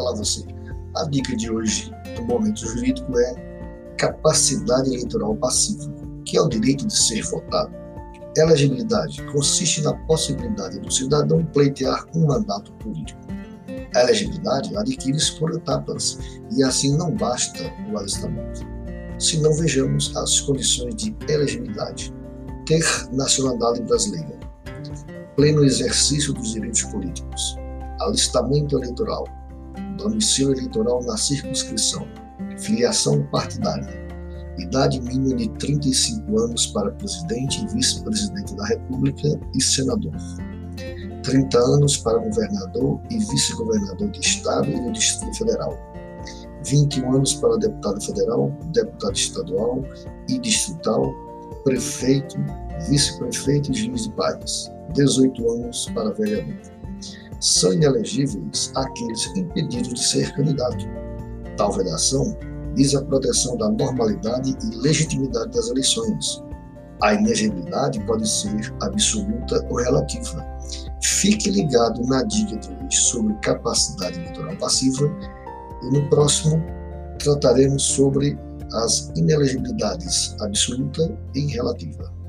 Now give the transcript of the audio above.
palavra C. A dica de hoje do momento jurídico é capacidade eleitoral passiva, que é o direito de ser votado. Elegibilidade consiste na possibilidade do cidadão pleitear um mandato político. A elegibilidade adquire-se por etapas e assim não basta o alistamento. Se não vejamos as condições de elegibilidade. Ter nacionalidade brasileira. Pleno exercício dos direitos políticos. Alistamento eleitoral. Domicílio eleitoral na circunscrição. Filiação partidária idade mínima de 35 anos para presidente e vice-presidente da República e senador, 30 anos para governador e vice-governador de Estado e do Distrito Federal, 21 anos para deputado federal, deputado estadual e distrital, prefeito, vice-prefeito e juiz de paz, 18 anos para vereador. São inelegíveis aqueles impedidos de ser candidato. Tal vedação visa a proteção da normalidade e legitimidade das eleições. A inegibilidade pode ser absoluta ou relativa. Fique ligado na dica de hoje sobre capacidade eleitoral passiva e no próximo trataremos sobre as inelegibilidades absoluta e relativa.